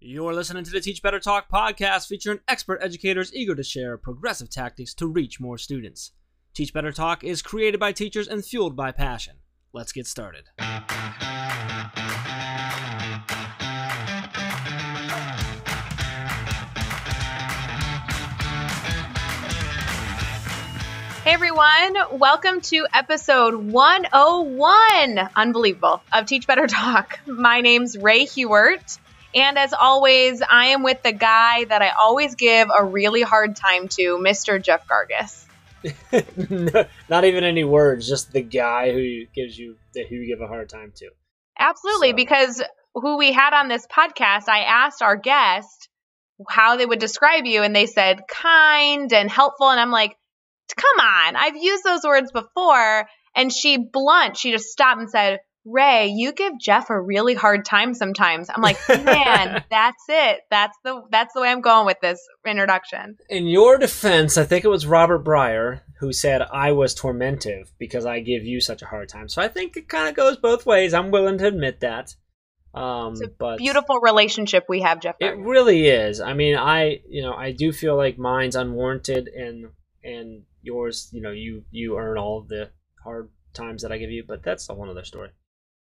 You're listening to the Teach Better Talk podcast featuring expert educators eager to share progressive tactics to reach more students. Teach Better Talk is created by teachers and fueled by passion. Let's get started. Hey everyone, welcome to episode 101, unbelievable, of Teach Better Talk. My name's Rae Hughart, and as always, I am with the guy that I always give a really hard time to, Mr. Jeff Gargas. Not even any words, just the guy who gives you who you give a hard time to. Absolutely, So- because who we had on this podcast, I asked our guest how they would describe you, and they said kind and helpful, and I'm like, come on, I've used those words before. And she blunt, she just stopped and said, Rae, you give Jeff a really hard time sometimes. I'm like, man, that's it. That's the that's the way I'm going with this introduction. In your defense, I think it was Robert Breyer who said I was tormentive because I give you such a hard time. So I think it kind of goes both ways. I'm willing to admit that. Um, It's a Beautiful relationship we have, Jeff. It really is. I mean, I you know I do feel like mine's unwarranted, and and yours, you know, you you earn all of the hard times that I give you, but that's a whole other story.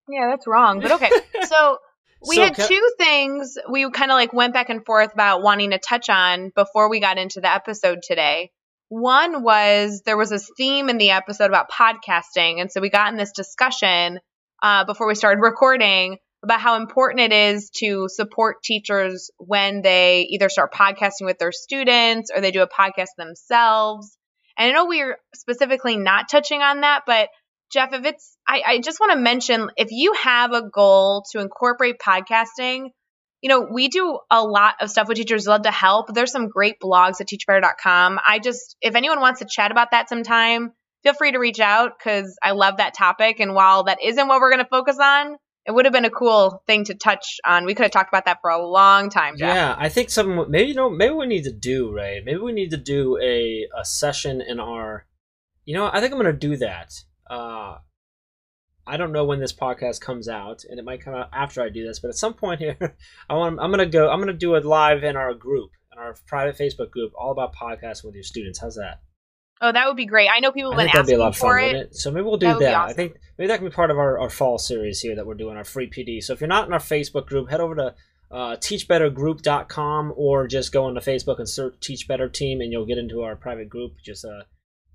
Yeah, that's wrong. But okay. So we So had ca- two things we kind of like went back and forth about wanting to touch on before we got into the episode today. One was there was this theme in the episode about podcasting. And so we got in this discussion uh, before we started recording about how important it is to support teachers when they either start podcasting with their students or they do a podcast themselves. And I know we are specifically not touching on that, but Jeff, if it's, I, I just want to mention if you have a goal to incorporate podcasting, you know, we do a lot of stuff with teachers. Love to help. There's some great blogs at teachbetter.com. I just, if anyone wants to chat about that sometime, feel free to reach out because I love that topic. And while that isn't what we're going to focus on, it would have been a cool thing to touch on. We could have talked about that for a long time, Jeff. Yeah, I think some maybe you know maybe we need to do right. Maybe we need to do a a session in our. You know, I think I'm going to do that. Uh, I don't know when this podcast comes out, and it might come out after I do this, but at some point here, I want I'm going to go. I'm to do it live in our group, in our private Facebook group, all about podcasts with your students. How's that? Oh, that would be great. I know people I have been think that'd be a asking lot of for fun, it. it? So maybe we'll do That that. be I think maybe that can be part of our, our fall series here that we're doing, our free PD. So if you're not in our Facebook group, head over to uh, teachbettergroup.com or just go into Facebook and search Teach Better Team and you'll get into our private group. Just uh,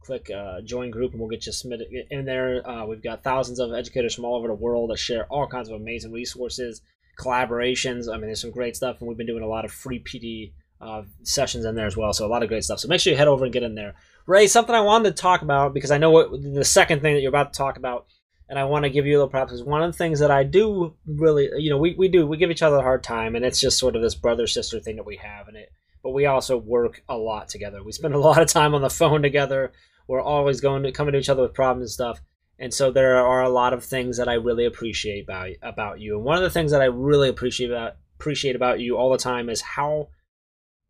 click uh, join group and we'll get you submitted in there. Uh, we've got thousands of educators from all over the world that share all kinds of amazing resources, collaborations. I mean, there's some great stuff, and we've been doing a lot of free PD uh, sessions in there as well. So a lot of great stuff. So make sure you head over and get in there. Rae, something I wanted to talk about because I know what the second thing that you're about to talk about, and I want to give you a little props is one of the things that I do really, you know, we, we do we give each other a hard time, and it's just sort of this brother sister thing that we have, and it. But we also work a lot together. We spend a lot of time on the phone together. We're always going to coming to each other with problems and stuff. And so there are a lot of things that I really appreciate about about you. And one of the things that I really appreciate about appreciate about you all the time is how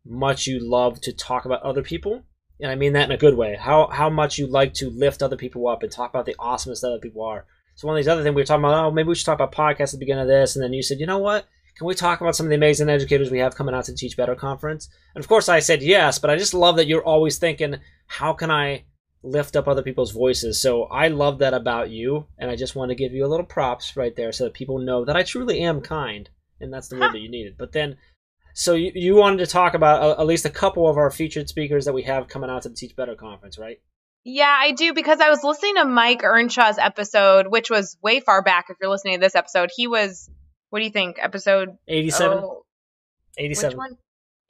much you love to talk about other people and I mean that in a good way. How how much you like to lift other people up and talk about the awesomeness that other people are. So one of these other things we were talking about, oh, maybe we should talk about podcasts at the beginning of this, and then you said, you know what? Can we talk about some of the amazing educators we have coming out to Teach Better conference? And of course, I said yes, but I just love that you're always thinking, how can I lift up other people's voices? So I love that about you, and I just want to give you a little props right there so that people know that I truly am kind, and that's the word that you needed. But then so you, you wanted to talk about uh, at least a couple of our featured speakers that we have coming out to the Teach Better conference, right? Yeah, I do because I was listening to Mike Earnshaw's episode, which was way far back. If you're listening to this episode, he was, what do you think, episode 87? oh, 87. Which one?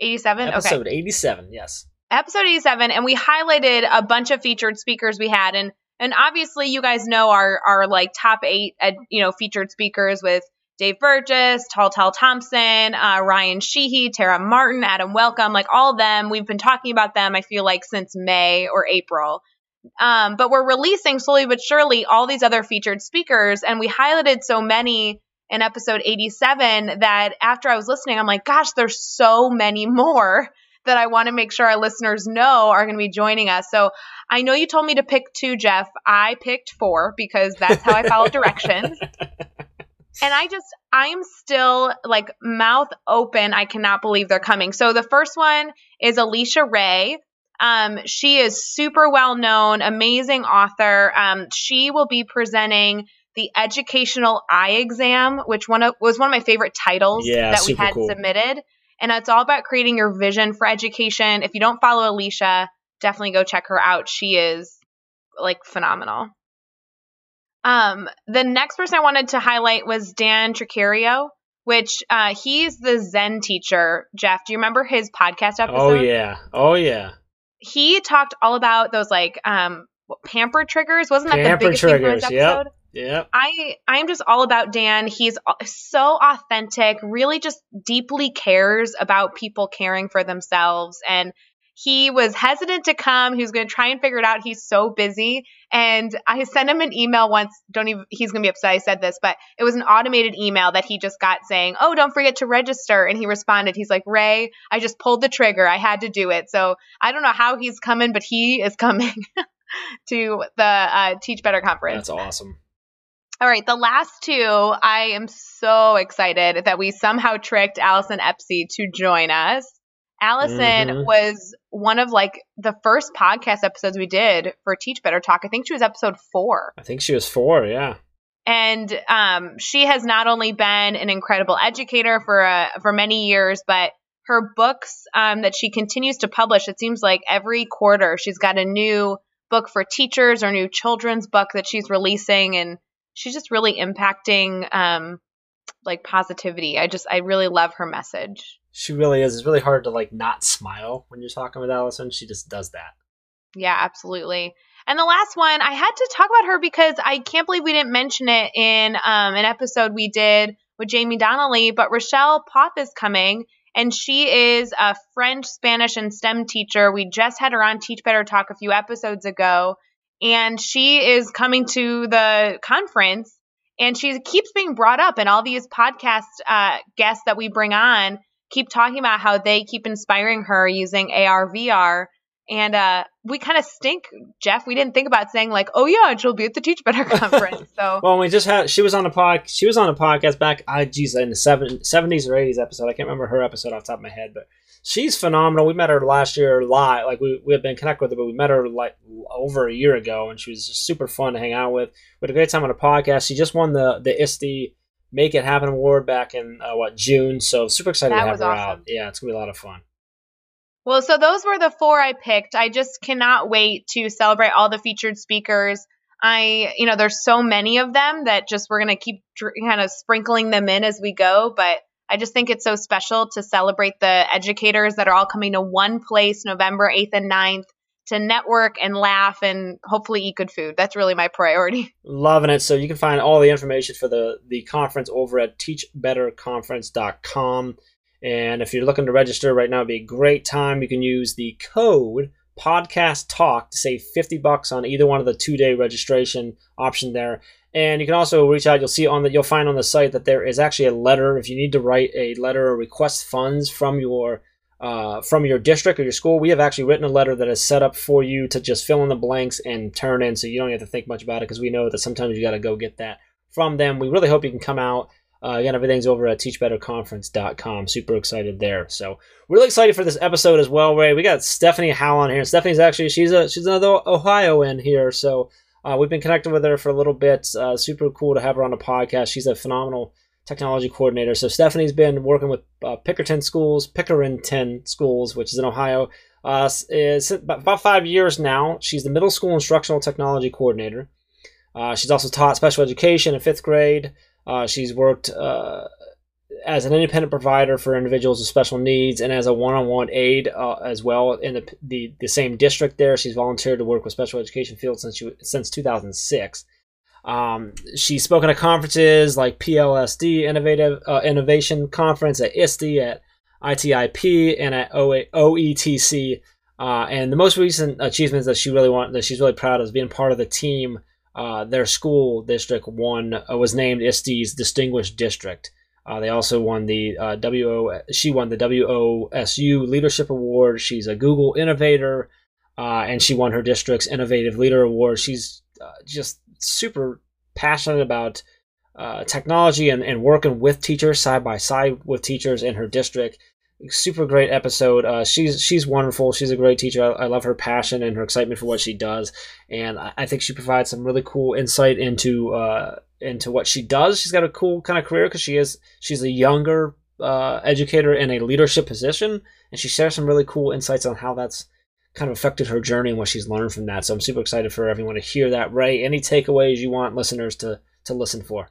87? Okay. Episode 87, yes. Episode 87 and we highlighted a bunch of featured speakers we had and and obviously you guys know our our like top eight ed, you know featured speakers with Dave Burgess, Tal Tal Thompson, uh, Ryan Sheehy, Tara Martin, Adam Welcome, like all of them. We've been talking about them, I feel like, since May or April. Um, but we're releasing slowly but surely all these other featured speakers, and we highlighted so many in episode 87 that after I was listening, I'm like, gosh, there's so many more that I want to make sure our listeners know are going to be joining us. So I know you told me to pick two, Jeff. I picked four because that's how I follow directions. and I just I'm still like mouth open. I cannot believe they're coming. So the first one is Alicia Ray. Um, she is super well known, amazing author. Um, she will be presenting the educational eye exam, which one of, was one of my favorite titles Yeah, that we had cool. submitted. And it's all about creating your vision for education. If you don't follow Alicia, definitely go check her out. She is like phenomenal. Um, the next person I wanted to highlight was Dan Tricarico, which uh, he's the Zen teacher. Jeff, do you remember his podcast episode? Oh yeah. Oh yeah. He talked all about those like um pamper triggers. Wasn't that the Pamper biggest thing from his triggers, yep. Yep. I I'm just all about Dan. He's so authentic, really just deeply cares about people caring for themselves and he was hesitant to come. He was going to try and figure it out. He's so busy. And I sent him an email once. Don't even, he's going to be upset I said this, but it was an automated email that he just got saying, Oh, don't forget to register. And he responded, He's like, Rae, I just pulled the trigger. I had to do it. So I don't know how he's coming, but he is coming to the uh, Teach Better conference. That's awesome. All right, the last two, I am so excited that we somehow tricked Allyson Apsey to join us. Allyson Mhm. was one of like the first podcast episodes we did for Teach Better Talk. I think she was episode four. I think she was four. Yeah. And um, she has not only been an incredible educator for uh, for many years, but her books um, that she continues to publish. It seems like every quarter she's got a new book for teachers or new children's book that she's releasing, and she's just really impacting um, like positivity. I just I really love her message. She really is. It's really hard to like not smile when you're talking with Allyson. She just does that. Yeah, absolutely. And the last one, I had to talk about her because I can't believe we didn't mention it in um, an episode we did with Jamie Donnelly. But Rachelle Poth is coming, and she is a French, Spanish, and STEM teacher. We just had her on Teach Better Talk a few episodes ago, and she is coming to the conference. And she keeps being brought up, and all these podcast uh, guests that we bring on keep talking about how they keep inspiring her using AR, VR. And uh, we kind of stink, Jeff. We didn't think about saying like, "Oh yeah, she'll be at the Teach Better conference." So Well, we just had she was on a pod. She was on a podcast back. I geez, in the seven, 70s or eighties episode. I can't remember her episode off top of my head, but she's phenomenal. We met her last year live. Like we we had been connected with her, but we met her like over a year ago, and she was just super fun to hang out with. We had a great time on a podcast. She just won the the ISTE Make It Happen award back in uh, what June. So super excited That to have her awesome. out. Yeah, it's gonna be a lot of fun. Well, so those were the four I picked. I just cannot wait to celebrate all the featured speakers. I, you know, there's so many of them that just we're going to keep dr- kind of sprinkling them in as we go. But I just think it's so special to celebrate the educators that are all coming to one place November 8th and 9th to network and laugh and hopefully eat good food. That's really my priority. Loving it. So you can find all the information for the the conference over at teachbetterconference.com. And if you're looking to register right now, it'd be a great time. You can use the code podcast talk to save 50 bucks on either one of the two day registration option there. And you can also reach out. You'll see on the you'll find on the site that there is actually a letter if you need to write a letter or request funds from your uh, from your district or your school. We have actually written a letter that is set up for you to just fill in the blanks and turn in, so you don't have to think much about it because we know that sometimes you got to go get that from them. We really hope you can come out. Uh, again, everything's over at teachbetterconference.com. Super excited there. So really excited for this episode as well, Rae. We got Stephanie Howell on here. Stephanie's actually she's a she's another Ohioan here, so uh, we've been connected with her for a little bit. Uh, super cool to have her on the podcast. She's a phenomenal technology coordinator. So Stephanie's been working with uh, Pickerton Schools, Pickerington Schools, which is in Ohio, uh, is about five years now. She's the middle school instructional technology coordinator. Uh, she's also taught special education in fifth grade. Uh, she's worked uh, as an independent provider for individuals with special needs and as a one-on-one aide uh, as well in the, the the same district. There, she's volunteered to work with special education field since she, since 2006. Um, she's spoken at conferences like PLSD Innovative uh, Innovation Conference at ISTE, at ITIP, and at OA, OETC. Uh, and the most recent achievements that she really want that she's really proud of is being part of the team. Uh, their school district one uh, was named ISTE's Distinguished District. Uh, they also won the uh, WO. She won the WOSU Leadership Award. She's a Google Innovator, uh, and she won her district's Innovative Leader Award. She's uh, just super passionate about uh, technology and, and working with teachers side by side with teachers in her district. Super great episode. Uh, she's she's wonderful. She's a great teacher. I, I, love her passion and her excitement for what she does, and I, I think she provides some really cool insight into into what she does. She's got a cool kind of career because she is she's a younger uh, educator in a leadership position, and she shares some really cool insights on how that's kind of affected her journey and what she's learned from that. So I'm super excited for everyone to hear that. Rae, any takeaways you want listeners to to listen for?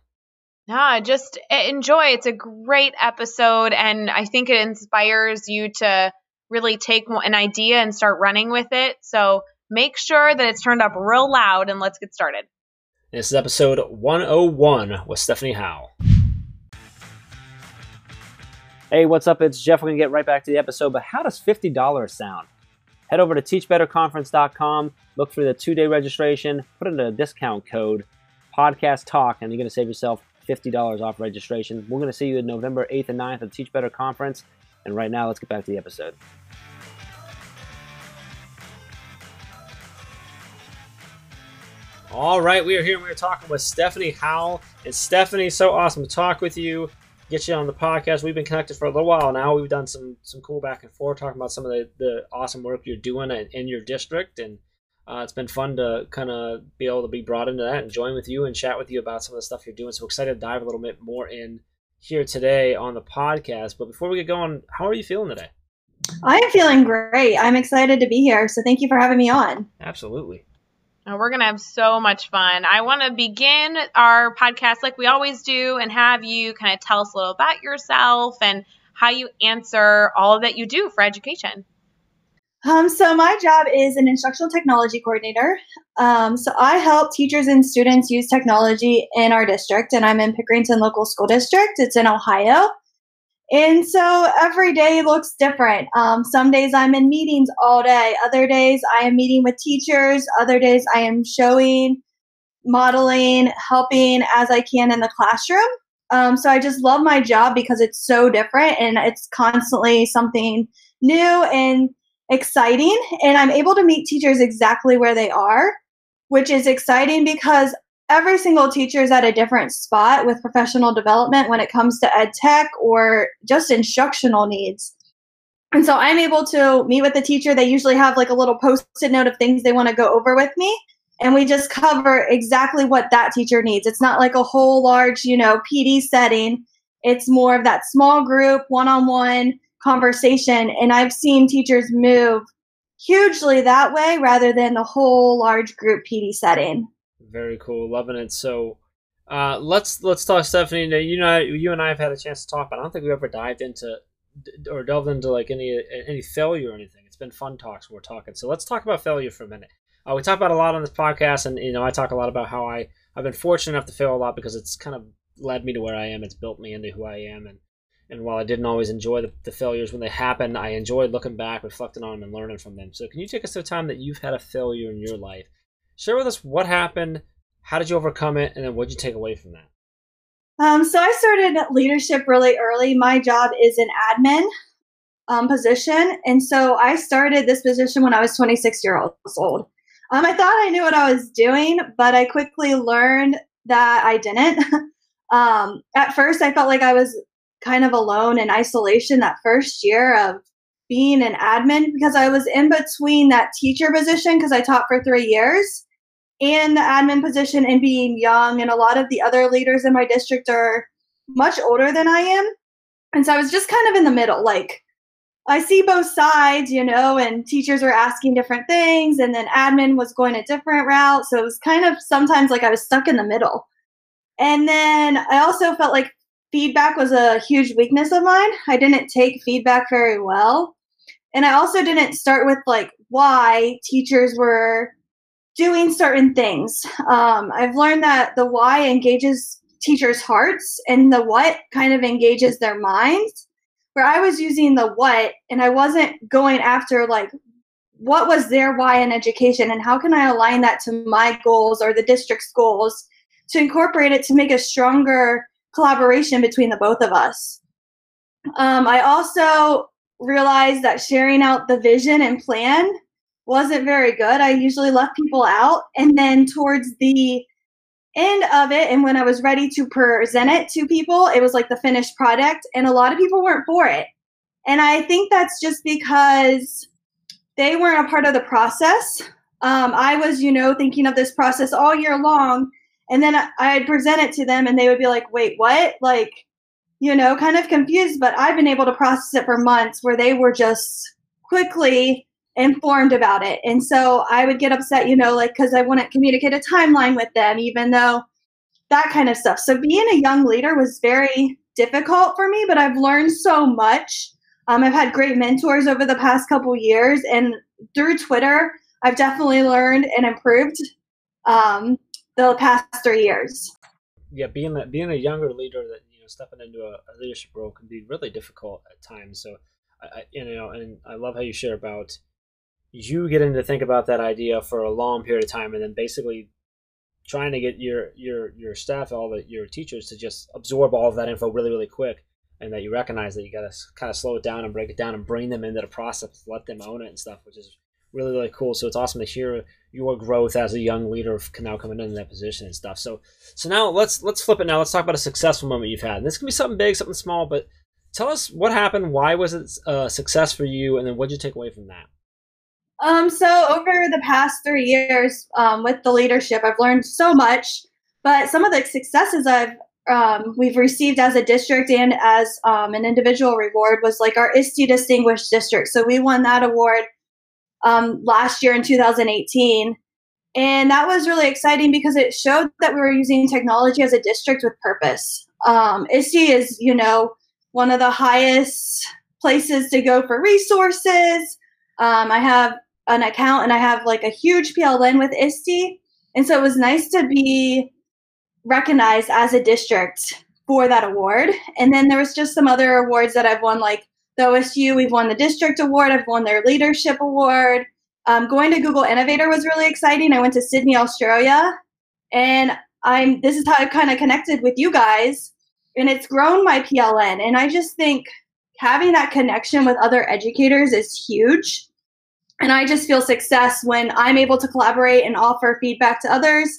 Nah, just enjoy. It's a great episode, and I think it inspires you to really take an idea and start running with it. So make sure that it's turned up real loud, and let's get started. This is episode 101 with Stephanie Howell. Hey, what's up? It's Jeff. We're going to get right back to the episode, but how does $50 sound? Head over to teachbetterconference.com, look for the two day registration, put in a discount code, podcast talk, and you're going to save yourself $50 off registration. We're going to see you at November 8th and 9th at Teach Better Conference. And right now, let's get back to the episode. All right, we are here. We are talking with Stephanie Howell. And Stephanie, so awesome to talk with you, get you on the podcast. We've been connected for a little while now. We've done some some cool back and forth talking about some of the, the awesome work you're doing in, in your district and uh, it's been fun to kind of be able to be brought into that and join with you and chat with you about some of the stuff you're doing. So excited to dive a little bit more in here today on the podcast. But before we get going, how are you feeling today? I am feeling great. I'm excited to be here. So thank you for having me on. Absolutely. We're going to have so much fun. I want to begin our podcast like we always do and have you kind of tell us a little about yourself and how you answer all that you do for education. Um, so my job is an instructional technology coordinator. Um, so I help teachers and students use technology in our district, and I'm in Pickerington Local School District. It's in Ohio. And so every day looks different. Um, some days I'm in meetings all day. Other days I am meeting with teachers. Other days I am showing, modeling, helping as I can in the classroom. Um, so I just love my job because it's so different and it's constantly something new and exciting and I'm able to meet teachers exactly where they are, which is exciting because every single teacher is at a different spot with professional development when it comes to ed tech or just instructional needs. And so I'm able to meet with the teacher. They usually have like a little post it note of things they want to go over with me. And we just cover exactly what that teacher needs. It's not like a whole large, you know, PD setting. It's more of that small group, one on one conversation. And I've seen teachers move hugely that way rather than the whole large group PD setting. Very cool, loving it. So uh, let's let's talk, Stephanie. You know, you and I have had a chance to talk, but I don't think we ever dived into or delved into like any any failure or anything. It's been fun talks. We're talking. So let's talk about failure for a minute. Uh, we talk about a lot on this podcast, and you know, I talk a lot about how I I've been fortunate enough to fail a lot because it's kind of led me to where I am. It's built me into who I am, and and while I didn't always enjoy the, the, failures when they happened, I enjoyed looking back, reflecting on them, and learning from them. So, can you take us to a time that you've had a failure in your life? Share with us what happened, how did you overcome it, and then what did you take away from that? Um, so, I started leadership really early. My job is an admin um, position, and so I started this position when I was 26 years old. Um, I thought I knew what I was doing, but I quickly learned that I didn't. Um, at first, I felt like I was kind of alone in isolation that first year of being an admin because I was in between that teacher position because I taught for three years and the admin position and being young. And a lot of the other leaders in my district are much older than I am. And so I was just kind of in the middle. Like, I see both sides, you know, and teachers were asking different things, and then admin was going a different route. So it was kind of sometimes like I was stuck in the middle. And then I also felt like feedback was a huge weakness of mine. I didn't take feedback very well. And I also didn't start with like why teachers were doing certain things. Um, I've learned that the why engages teachers' hearts and the what kind of engages their minds. Where I was using the what and I wasn't going after like what was their why in education and how can I align that to my goals or the district's goals to incorporate it to make a stronger collaboration between the both of us. Um, I also realized that sharing out the vision and plan wasn't very good. I usually left people out. And then towards the end of it and when I was ready to present it to people, it was like the finished product and a lot of people weren't for it. And I think that's just because they weren't a part of the process. Um, I was, you know, thinking of this process all year long. And then I'd present it to them and they would be like, wait, what? Like, you know, kind of confused. But I've been able to process it for months where they were just quickly informed about it. And so I would get upset, you know, like because I wouldn't communicate a timeline with them, even though that kind of stuff. So being a young leader was very difficult for me, but I've learned so much. Um, I've had great mentors over the past couple years, and through Twitter, I've definitely learned and improved um, the past three years. Yeah, being a, being a younger leader that you know stepping into a, a leadership role can be really difficult at times. So, I, I, you know, and I love how you share about you getting to think about that idea for a long period of time and then basically trying to get your your your staff all the your teachers to just absorb all of that info really really quick and that you recognize that you got to kind of slow it down and break it down and bring them into the process let them own it and stuff which is really really cool. So it's awesome to hear your growth as a young leader can now coming into that position and stuff. So so now let's let's flip it now. Let's talk about a successful moment you've had. And this can be something big something small but tell us what happened why was it a success for you and then what did you take away from that um, so over the past three years um, with the leadership, I've learned so much. But some of the successes I've um, we've received as a district and as um, an individual reward was like our ISTE Distinguished District. So we won that award um, last year in 2018. And that was really exciting because it showed that we were using technology as a district with purpose. Um, ISTE is, you know, one of the highest places to go for resources. Um, I have an account and I have like a huge PLN with ISTE. And so it was nice to be recognized as a district for that award. And then there was just some other awards that I've won, like the OSU, we've won the district award, I've won their leadership award. Um, going to Google Innovator was really exciting. I went to Sydney, Australia, and I'm this is how I've kind of connected with you guys, and it's grown my PLN. And I just think having that connection with other educators is huge. And I just feel success when I'm able to collaborate and offer feedback to others,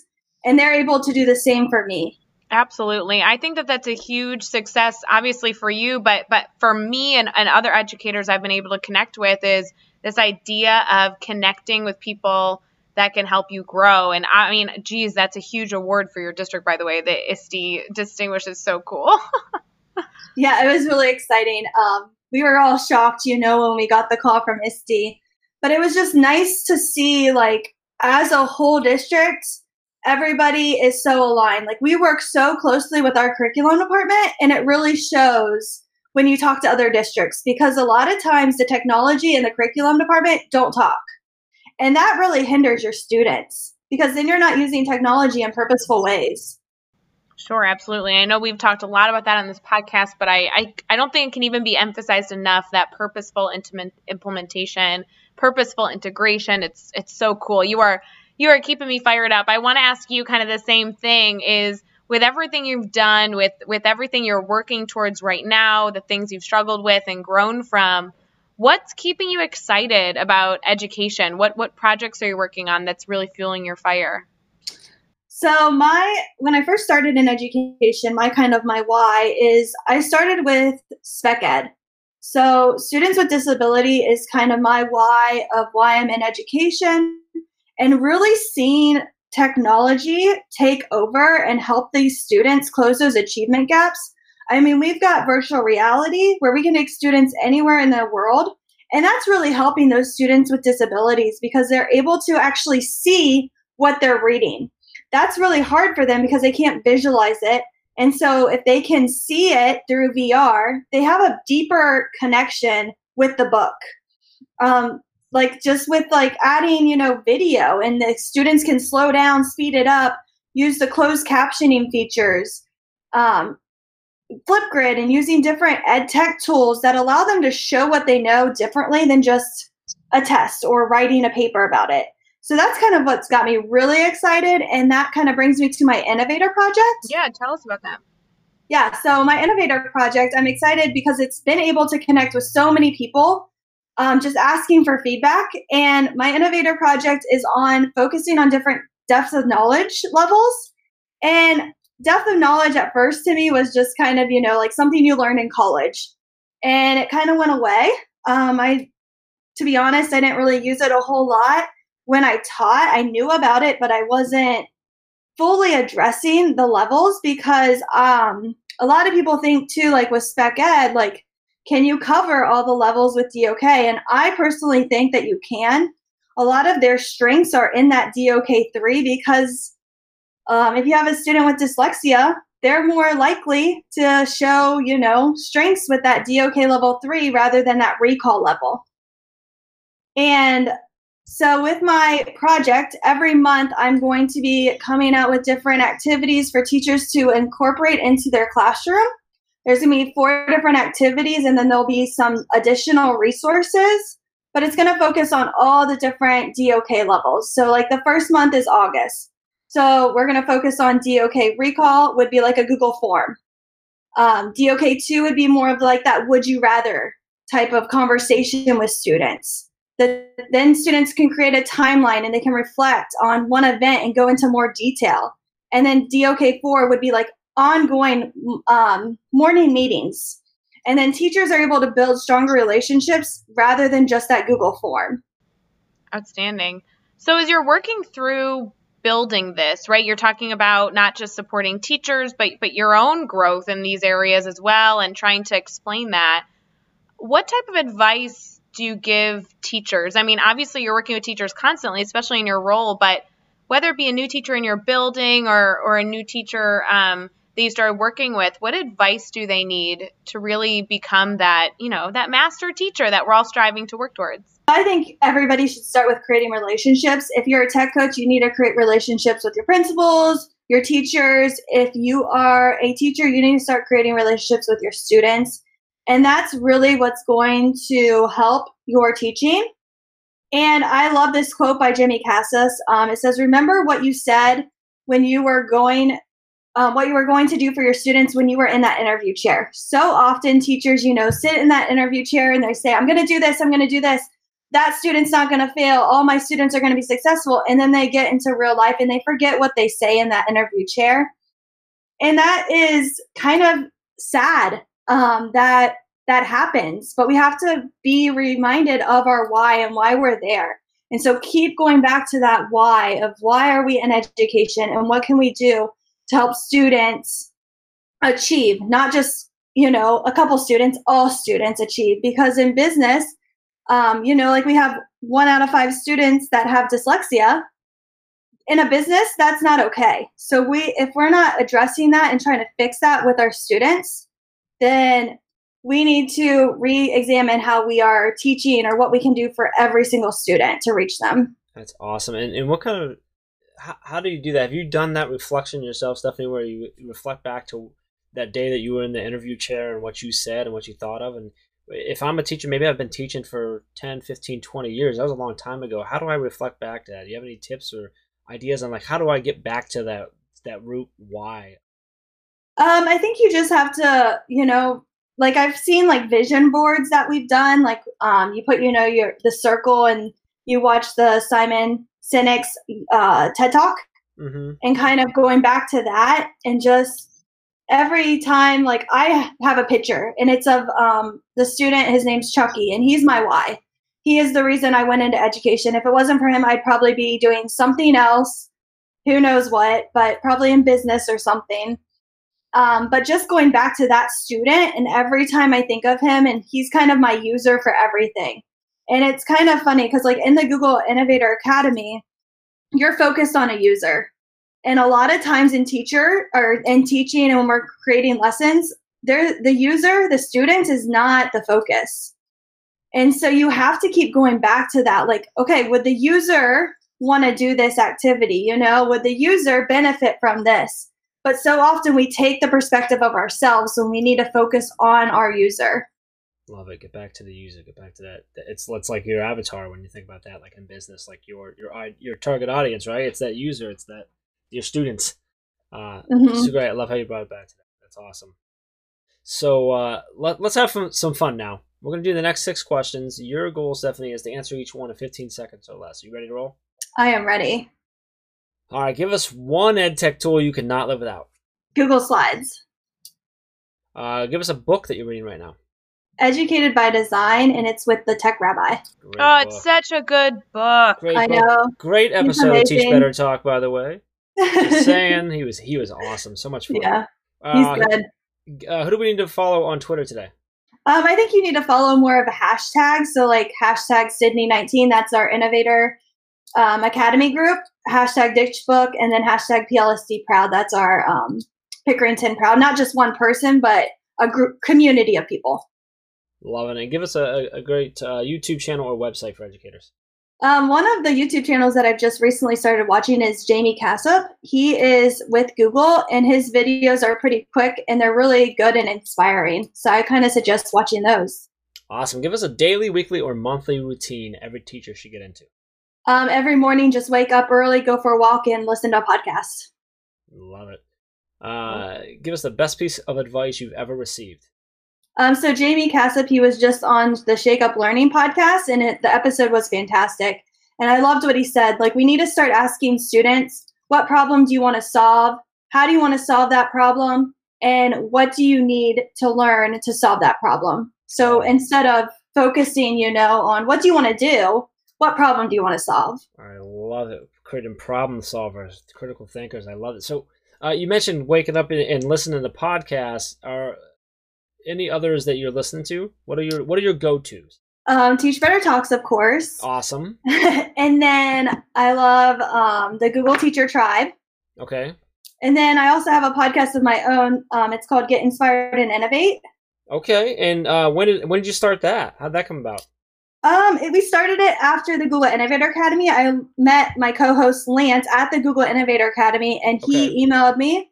and they're able to do the same for me. Absolutely. I think that that's a huge success, obviously for you, but but for me and, and other educators I've been able to connect with is this idea of connecting with people that can help you grow. And I mean, geez, that's a huge award for your district, by the way. The ISTE distinguished is so cool. yeah, it was really exciting. Um, we were all shocked, you know, when we got the call from ISTE but it was just nice to see like as a whole district everybody is so aligned. Like we work so closely with our curriculum department and it really shows when you talk to other districts because a lot of times the technology and the curriculum department don't talk. And that really hinders your students because then you're not using technology in purposeful ways. Sure, absolutely. I know we've talked a lot about that on this podcast, but I, I, I don't think it can even be emphasized enough that purposeful implementation purposeful integration. It's it's so cool. You are you are keeping me fired up. I want to ask you kind of the same thing is with everything you've done with with everything you're working towards right now, the things you've struggled with and grown from, what's keeping you excited about education? What what projects are you working on that's really fueling your fire? So my when I first started in education, my kind of my why is I started with spec ed. So, students with disability is kind of my why of why I'm in education and really seeing technology take over and help these students close those achievement gaps. I mean, we've got virtual reality where we can take students anywhere in the world, and that's really helping those students with disabilities because they're able to actually see what they're reading. That's really hard for them because they can't visualize it and so if they can see it through VR, they have a deeper connection with the book. Um, like just with like adding, you know, video and the students can slow down, speed it up, use the closed captioning features, um, Flipgrid and using different ed tech tools that allow them to show what they know differently than just a test or writing a paper about it. So that's kind of what's got me really excited. And that kind of brings me to my innovator project. Yeah, tell us about that. Yeah, so my innovator project, I'm excited because it's been able to connect with so many people um, just asking for feedback. And my innovator project is on focusing on different depths of knowledge levels. And depth of knowledge at first to me was just kind of, you know, like something you learn in college. And it kind of went away. Um, I, to be honest, I didn't really use it a whole lot when I taught. I knew about it, but I wasn't fully addressing the levels because um, a lot of people think too, like with spec ed, like, can you cover all the levels with DOK? And I personally think that you can. A lot of their strengths are in that DOK 3 because um, if you have a student with dyslexia, they're more likely to show, you know, strengths with that DOK level three rather than that recall level. And so, with my project, every month I'm going to be coming out with different activities for teachers to incorporate into their classroom. There's going to be four different activities, and then there'll be some additional resources, but it's going to focus on all the different DOK levels. So, like the first month is August. So we're going to focus on DOK recall would be like a Google form. Um, DOK2 would be more of like that would you rather type of conversation with students. The, then students can create a timeline and they can reflect on one event and go into more detail. And then DOK4 would be like ongoing um, morning meetings. And then teachers are able to build stronger relationships rather than just that Google form. Outstanding. So as you're working through building this, right? You're talking about not just supporting teachers, but but your own growth in these areas as well and trying to explain that. What type of advice do you give teachers? I mean, obviously you're working with teachers constantly, especially in your role, but whether it be a new teacher in your building or or a new teacher um, that you started working with, what advice do they need to really become that, you know, that master teacher that we're all striving to work towards? I think everybody should start with creating relationships. If you're a tech coach, you need to create relationships with your principals, your teachers. If you are a teacher, you need to start creating relationships with your students. And that's really what's going to help your teaching. And I love this quote by Jaime Casap. Um, it says, Remember what you said when you were going um, what you were going to do for your students when you were in that interview chair. So often, teachers, you know, sit in that interview chair and they say, I'm going to do this, I'm going to do this. That student's not going to fail. All my students are going to be successful. And then they get into real life and they forget what they say in that interview chair. And that is kind of sad um, that that happens. But we have to be reminded of our why and why we're there. And so keep going back to that why of why are we in education and what can we do to help students achieve, not just, you know, a couple students, all students achieve. Because in business, um, you know, like we have one out of five students that have dyslexia. In a business, that's not okay. So we, if we're not addressing that and trying to fix that with our students, then we need to re-examine how we are teaching or what we can do for every single student to reach them. That's awesome. And, and what kind of how, how do you do that? Have you done that reflection yourself, Stephanie, where you reflect back to that day that you were in the interview chair and what you said and what you thought of? And if I'm a teacher, maybe I've been teaching for 10, 15, 20 years. That was a long time ago. How do I reflect back to that? Do you have any tips or ideas on like how do I get back to that that root why? Um, I think you just have to, you know, like I've seen like vision boards that we've done. Like um, you put, you know, your the circle and you watch the Simon Sinek's uh, TED Talk mm-hmm. and kind of going back to that and just every time like I have a picture and it's of um, the student, his name's Chucky, and he's my why. He is the reason I went into education. If it wasn't for him, I'd probably be doing something else, who knows what, but probably in business or something. Um, but just going back to that student, and every time I think of him, and he's kind of my user for everything. And it's kind of funny because, like, in the Google Innovator Academy, you're focused on a user. And a lot of times in teacher or in teaching and when we're creating lessons, there the user, the student is not the focus. And so you have to keep going back to that. Like, okay, would the user want to do this activity? You know, would the user benefit from this? But so often we take the perspective of ourselves when we need to focus on our user. Love it. Get back to the user. Get back to that. It's it's like your avatar when you think about that, like in business, like your your your target audience, right? It's that user. It's that your students. Uh, mm-hmm. So great. I love how you brought it back to that. That's awesome. So uh, let, let's have some fun now. We're gonna do the next six questions. Your goal, Stephanie, is to answer each one in 15 seconds or less. Are you ready to roll? I am ready. All right, give us one ed tech tool you cannot live without. Google Slides. Uh, give us a book that you're reading right now. Educated by Design, and it's with the Tech Rabbi. Great Oh, it's book. such a good book. Great I book. know. Great episode of Teach. Better Talk, by the way. Just saying, he was he was awesome. So much fun. yeah, he's Uh, good. uh, who do we need to follow on Twitter today? Um, I think you need to follow more of a hashtag. So, like hashtag Sydney19, that's our innovator um, academy group. Hashtag Ditch Book, and then hashtag PLSD Proud. That's our um, Pickerington Proud. Not just one person, but a group community of people. Loving it. Give us a, a- great uh, YouTube channel or website for educators. Um, one of the YouTube channels that I've just recently started watching is Jaime Casap. He is with Google, and his videos are pretty quick and they're really good and inspiring. So I kind of suggest watching those. Awesome. Give us a daily, weekly, or monthly routine every teacher should get into. Um, every morning, just wake up early, go for a walk, and listen to a podcast. Love it. Uh, give us the best piece of advice you've ever received. Um, so Jaime Casap, he was just on the Shake Up Learning podcast, and it, the episode was fantastic. And I loved what he said. Like, we need to start asking students, what problem do you want to solve? How do you want to solve that problem? And what do you need to learn to solve that problem? So instead of focusing, you know, on what do you want to do, what problem do you want to solve? I love it. Creating problem solvers, critical thinkers. I love it. So, uh, you mentioned waking up and, and listening to podcasts. Are any others that you're listening to? What are your What are your go tos? Um, Teach Better Talks, of course. Awesome. and then I love um, the Google Teacher Tribe. Okay. And then I also have a podcast of my own. Um, it's called Get Inspired and Innovate. Okay. And uh, when did when did you start that? How'd that come about? Um, it, we started it after the Google Innovator Academy. I met my co-host Lance at the Google Innovator Academy, and he Okay. emailed me,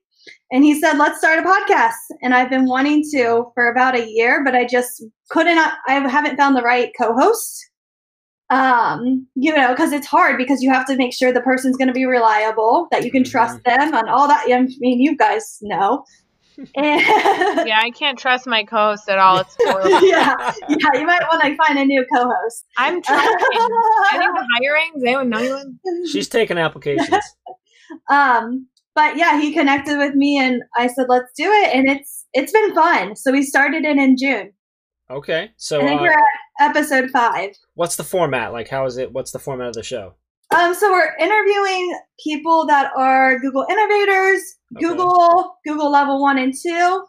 and he said, "Let's start a podcast." And I've been wanting to for about a year, but I just couldn't. I haven't found the right co-host. Um, you know, because it's hard because you have to make sure the person's going to be reliable, that you can trust them, and all that. I mean, you guys know. And Yeah, I can't trust my co-host at all. It's horrible. yeah, yeah, you might want to find a new co-host. I'm trying. anyone hiring? Does anyone know anyone? She's taking applications. um, but yeah, he connected with me, and I said, "Let's do it," and it's it's been fun. So we started it in June. Okay. So, I think uh, we're at episode five. what's the format? Like, how is it? What's the format of the show? Um, so we're interviewing people that are Google innovators, Okay. Google, Google level one and two.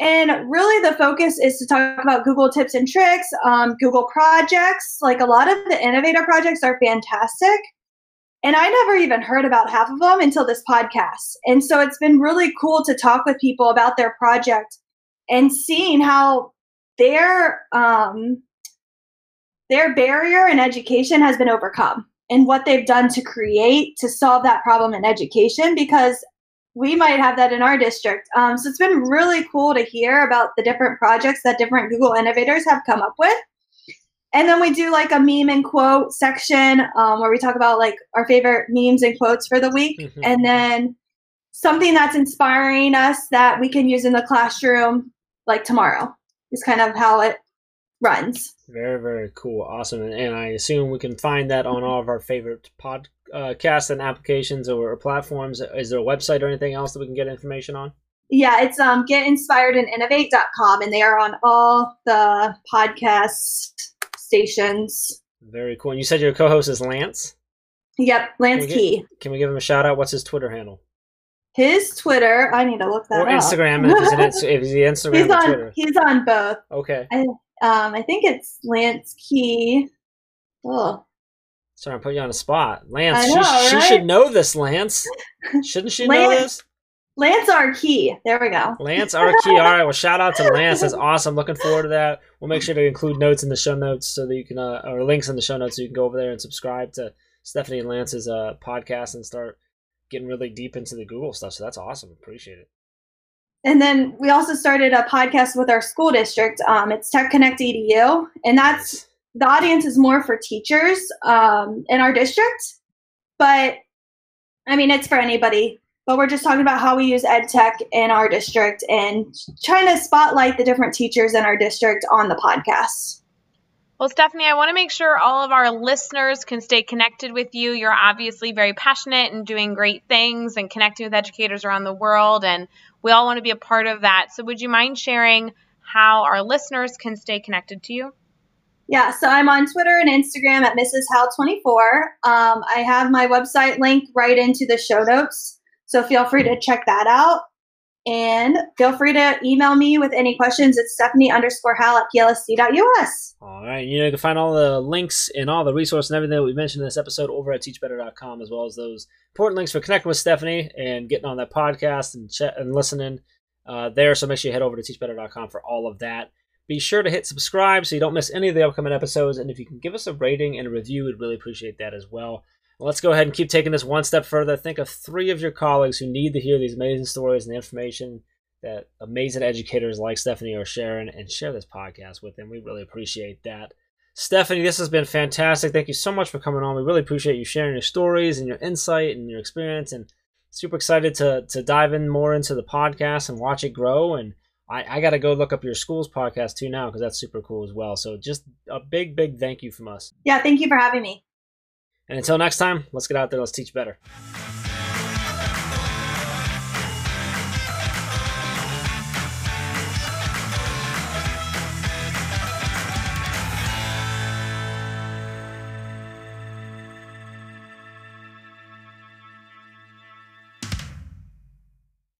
And really the focus is to talk about Google tips and tricks, um, Google projects. Like a lot of the innovator projects are fantastic. And I never even heard about half of them until this podcast. And so it's been really cool to talk with people about their project and seeing how their um, their barrier in education has been overcome and what they've done to create to solve that problem in education because we might have that in our district. Um, so it's been really cool to hear about the different projects that different Google innovators have come up with. And then we do like a meme and quote section um, where we talk about like our favorite memes and quotes for the week. Mhm. And then something that's inspiring us that we can use in the classroom like tomorrow is kind of how it runs. Very, very cool. Awesome. And, and I assume we can find that on all of our favorite podcasts and applications or, platforms. Is there a website or anything else that we can get information on? Yeah, it's um getinspiredandinnovate.com and they are on all the podcast stations. Very cool. And you said your co host is Lance. Yep, Lance Can Key. Can we give him a shout out? What's his Twitter handle? His Twitter, I need to look that Or up. Instagram, if he's, an, if he's Instagram he's or on Twitter. he's on both. Okay. Um, I think it's Lance Key. Oh, Sorry, I'm putting you on the spot. Lance, I she, know, she should know this, Lance. Shouldn't she know Lance- this? Lance R. Key. There we go. Lance Arkey. All right. Well, shout out to Lance. That's awesome. Looking forward to that. We'll make sure to include notes in the show notes so that you can, uh, or links in the show notes so you can go over there and subscribe to Stephanie and Lance's uh, podcast and start getting really deep into the Google stuff. So that's awesome. Appreciate it. And then we also started a podcast with our school district. Um, it's Tech Connect EDU, and that's the audience is more for teachers um, in our district, but I mean, it's for anybody. But we're just talking about how we use ed tech in our district and trying to spotlight the different teachers in our district on the podcast. Well, Stephanie, I want to make sure all of our listeners can stay connected with you. You're obviously very passionate and doing great things and connecting with educators around the world, and we all want to be a part of that. So, would you mind sharing how our listeners can stay connected to you? Yeah, so I'm on Twitter and Instagram at Mrs. Howell24. Um, I have my website link right into the show notes, so feel free to check that out. And feel free to email me with any questions. It's Stephanie underscore Howell at plsc.us. All right. You know, you can find all the links and all the resources and everything that we mentioned in this episode over at teachbetter.com, as well as those important links for connecting with Stephanie and getting on that podcast and ch- and listening uh, there. So make sure you head over to teachbetter.com for all of that. Be sure to hit subscribe so you don't miss any of the upcoming episodes. And if you can give us a rating and a review, we'd really appreciate that as well. Let's go ahead and keep taking this one step further. Think of three of your colleagues who need to hear these amazing stories and the information that amazing educators like Stephanie are sharing and share this podcast with them. We really appreciate that. Stephanie, this has been fantastic. Thank you so much for coming on. We really appreciate you sharing your stories and your insight and your experience and super excited to to dive in more into the podcast and watch it grow and I, I got to go look up your school's podcast too now because that's super cool as well. So just a big, big thank you from us. Yeah, thank you for having me. And until next time, let's get out there. Let's teach better.